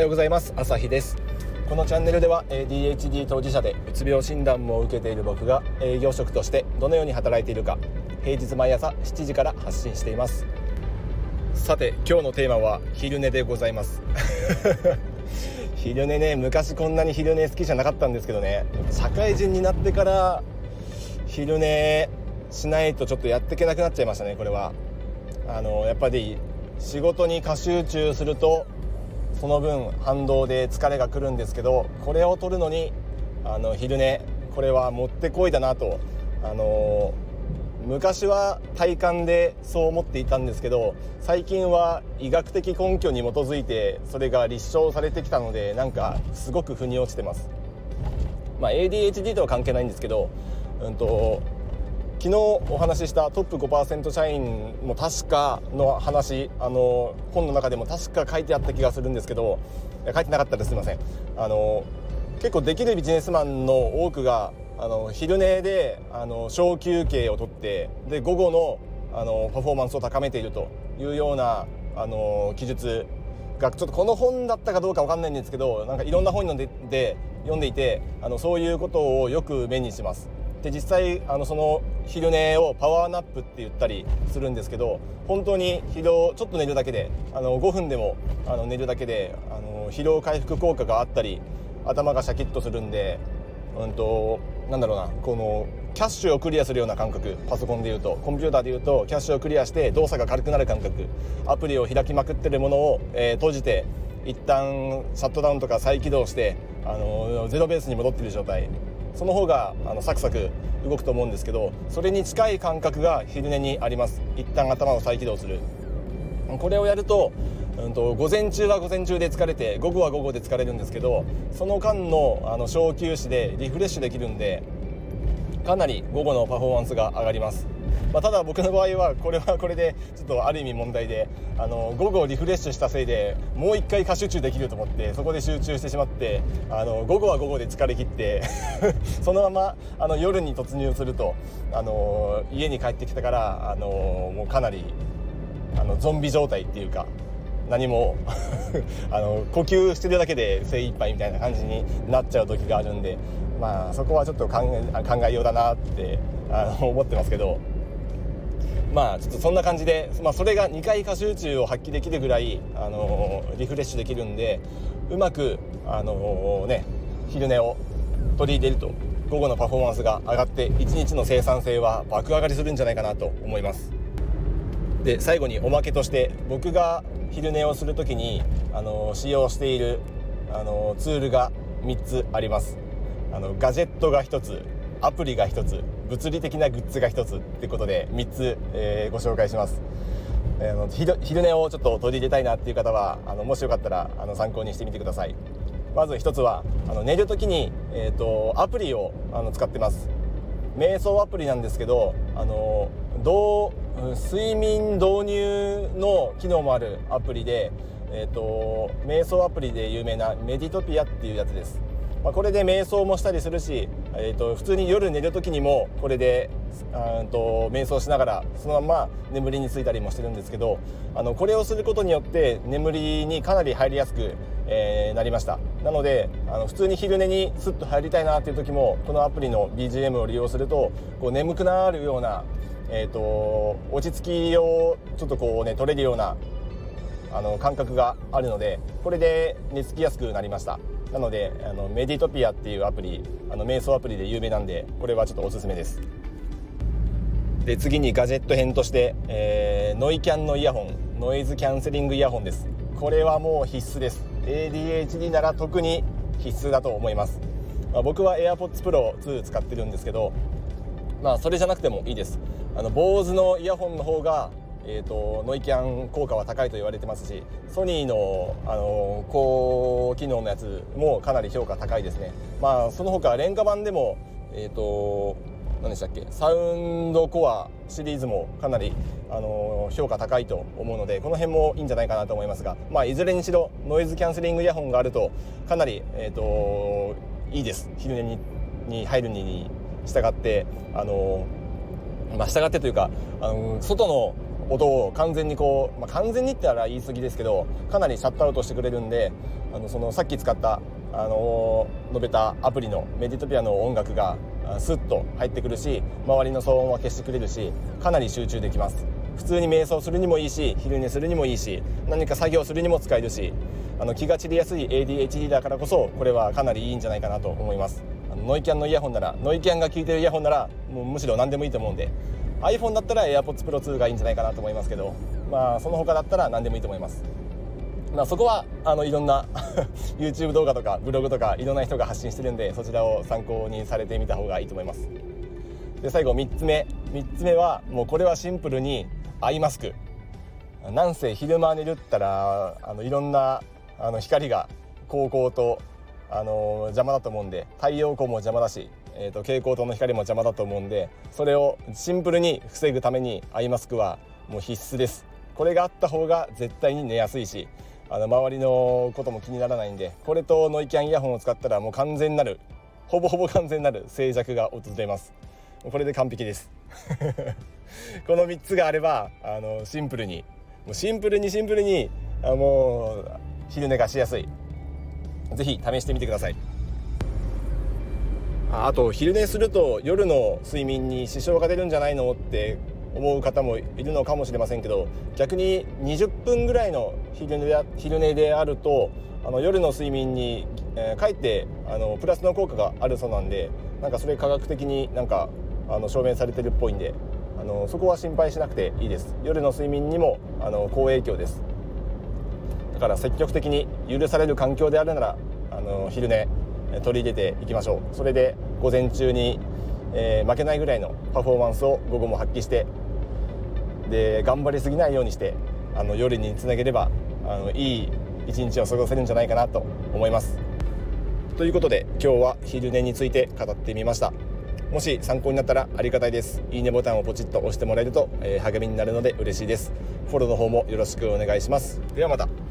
ようございます。朝日です。このチャンネルでは ADHD 当事者でうつ病診断も受けている僕が営業職としてどのように働いているか平日毎朝7時から発信しています。さて今日のテーマは昼寝でございます。昼寝ね昔こんなに昼寝好きじゃなかったんですけどね。社会人になってから昼寝しないとちょっとやっていけなくなっちゃいましたねこれは。あのやっぱり仕事に過集中するとその分反動で疲れが来るんですけどこれを取るのにあの昼寝これはもってこいだなと。あの昔は体感でそう思っていたんですけど最近は医学的根拠に基づいてそれが立証されてきたのでなんかすごく腑に落ちてます、まあ、ADHD とは関係ないんですけど、うんと昨日お話ししたトップ5%社員も確かの話あの本の中でも確か書いてあった気がするんですけど書いてなかったですいませんあの結構できるビジネスマンの多くがあの昼寝であの小休憩をとってで午後のあのパフォーマンスを高めているというようなあの記述がちょっとこの本だったかどうか分かんないんですけどなんかいろんな本読んでで読んでいてあのそういうことをよく目にします。で実際あのその昼寝をパワーナップって言ったりするんですけど本当に疲労ちょっと寝るだけであの5分でもあの寝るだけであの疲労回復効果があったり頭がシャキッとするんで、うんと、なんだろうなこのキャッシュをクリアするような感覚パソコンでいうとコンピューターでいうとキャッシュをクリアして動作が軽くなる感覚アプリを開きまくってるものを、えー、閉じて一旦シャットダウンとか再起動してあのゼロベースに戻ってる状態。その方があのサクサク動くと思うんですけどそれに近い感覚が昼寝にあります。一旦頭を再起動する。これをやると,、うんと、午前中は午前中で疲れて午後は午後で疲れるんですけどその間のあの小休止でリフレッシュできるんでかなり午後のパフォーマンスが上がります。まあ、ただ僕の場合はこれはこれでちょっとある意味問題であの午後リフレッシュしたせいでもう一回過集中できると思ってそこで集中してしまってあの午後は午後で疲れ切って そのままあの夜に突入するとあの家に帰ってきたからあのもうかなりあのゾンビ状態っていうか何も あの呼吸してるだけで精一杯みたいな感じになっちゃう時があるんでまあそこはちょっと考え考えようだなってあの思ってますけど。まあちょっとそんな感じで、まあ、それが2回過集中を発揮できるぐらい、あのー、リフレッシュできるんでうまく、あのー、ね、昼寝を取り入れると午後のパフォーマンスが上がって1日の生産性は爆上がりするんじゃないかなと思います。で最後におまけとして僕が昼寝をする時に、あのー、使用している、あのツールが3つあります。あのガジェットが1つ。アプリが1つ物理的なグッズが1つってことで3つ、えー、ご紹介します。あの昼寝をちょっと取り入れたいなっていう方はあのもしよかったらあの参考にしてみてください。まず1つはあの寝る時に、えーと、アプリをあの使ってます。瞑想アプリなんですけどあのどう睡眠導入の機能もあるアプリで、えーと瞑想アプリで有名なメディトピアっていうやつです。まあ、これで瞑想もしたりするし、えー、と普通に夜寝る時にもこれであと瞑想しながらそのまま眠りについたりもしてるんですけどあのこれをすることによって眠りにかなり入りやすく、えー、なりました。なのであの普通に昼寝にスッと入りたいなっていう時もこのアプリの BGM を利用するとこう眠くなるような、えーと、落ち着きをちょっとこうね取れるようなあの感覚があるのでこれで寝つきやすくなりました。なのであのメディトピアっていうアプリあの瞑想アプリで有名なんでこれはちょっとおすすめです。で次にガジェット編として、えー、ノイキャンのイヤホンノイズキャンセリングイヤホンです。これはもう必須です。ADHD なら特に必須だと思います、まあ、僕は AirPods Pro 2使ってるんですけどまあそれじゃなくてもいいです。あの BOSE のイヤホンの方がえーと、ノイキャン効果は高いと言われてますしソニーの、あの高機能のやつもかなり評価高いですね。まあその他廉価版でもえっ、ー、と何でしたっけサウンドコアシリーズもかなり、あの評価高いと思うのでこの辺もいいんじゃないかなと思いますが、まあ、いずれにしろノイズキャンセリングイヤホンがあるとかなり、えーと、いいです。昼寝にに入るに従って、あのまあ、従ってというか、あの外の音を完全にこう、まあ、完全にって言ったら言い過ぎですけどかなりシャットアウトしてくれるんであのそのさっき使ったあの述べたアプリの Meditopia の音楽がスッと入ってくるし周りの騒音は消してくれるしかなり集中できます。普通に瞑想するにもいいし昼寝するにもいいし何か作業するにも使えるしあの気が散りやすい ADHD だからこそこれはかなりいいんじゃないかなと思います。ノイキャンのイヤホンならノイキャンが効いてるイヤホンならもうむしろ何でもいいと思うんで iPhone だったら AirPods Pro 2がいいんじゃないかなと思いますけどまあその他だったら何でもいいと思います。まあ、そこはあのいろんな YouTube 動画とかブログとかいろんな人が発信してるんでそちらを参考にされてみた方がいいと思います。で最後3つ目。3つ目はもうこれはシンプルにアイマスク。なんせ昼間寝るったらあのいろんなあの光が光光とあの邪魔だと思うんで太陽光も邪魔だし、えーと、蛍光灯の光も邪魔だと思うんでそれをシンプルに防ぐためにアイマスクはもう必須です。これがあった方が絶対に寝やすいしあの周りのことも気にならないんでこれとノイキャンイヤホンを使ったらもう完全なるほぼほぼ完全なる静寂が訪れます。これで完璧です。この3つがあればあのシンプルにもうシンプルにシンプルにあもう昼寝がしやすい。是非試してみてください。あと昼寝すると夜の睡眠に支障が出るんじゃないのって思う方もいるのかもしれませんけど逆に20分ぐらいの昼寝で昼寝であるとあの夜の睡眠に、えー、かえってあのプラスの効果があるそうなんでなんかそれ科学的になんかあの証明されてるっぽいんであのそこは心配しなくていいです。夜の睡眠にもあの好影響です。だから積極的に許される環境であるならあの昼寝取り入れていきましょう。それで午前中に、えー、負けないぐらいのパフォーマンスを午後も発揮してで頑張りすぎないようにしてあの夜につなげればあのいい一日を過ごせるんじゃないかなと思います。ということで今日は昼寝について語ってみました。もし参考になったらありがたいです。いいねボタンをポチッと押してもらえると、えー、励みになるので嬉しいです。フォローの方もよろしくお願いします。ではまた。